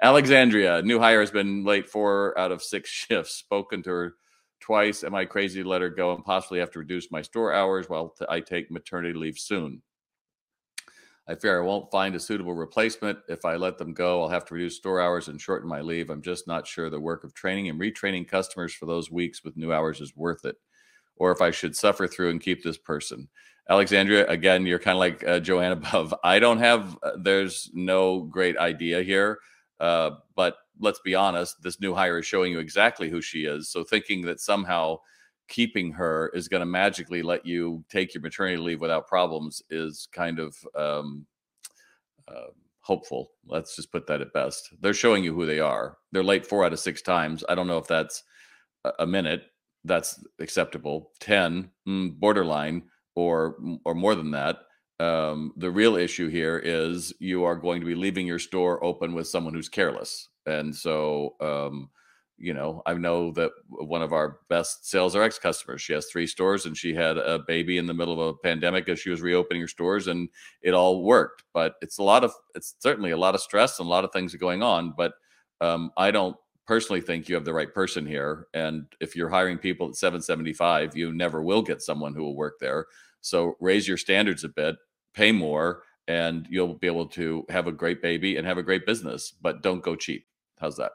Alexandria, new hire has been late four out of six shifts. Spoken to her twice. Am I crazy to let her go and possibly have to reduce my store hours while I take maternity leave soon? I fear I won't find a suitable replacement. If I let them go, I'll have to reduce store hours and shorten my leave. I'm just not sure the work of training and retraining customers for those weeks with new hours is worth it, or if I should suffer through and keep this person. Alexandria, again, you're kind of like uh, Joanne above. I don't have, uh, there's no great idea here. Uh, but let's be honest, this new hire is showing you exactly who she is. So thinking that somehow keeping her is going to magically let you take your maternity leave without problems is kind of um, uh, hopeful. Let's just put that at best. They're showing you who they are. They're late four out of six times. I don't know if that's a minute. That's acceptable. Ten, mm, borderline, or or more than that. Um, the real issue here is you are going to be leaving your store open with someone who's careless, and so um, you know, I know that one of our best sales RX customers, she has three stores and she had a baby in the middle of a pandemic as she was reopening her stores and it all worked. But it's a lot of, it's certainly a lot of stress and a lot of things going on. But um, I don't personally think you have the right person here. And if you're hiring people at 775, you never will get someone who will work there. So raise your standards a bit, pay more, and you'll be able to have a great baby and have a great business, but don't go cheap. How's that?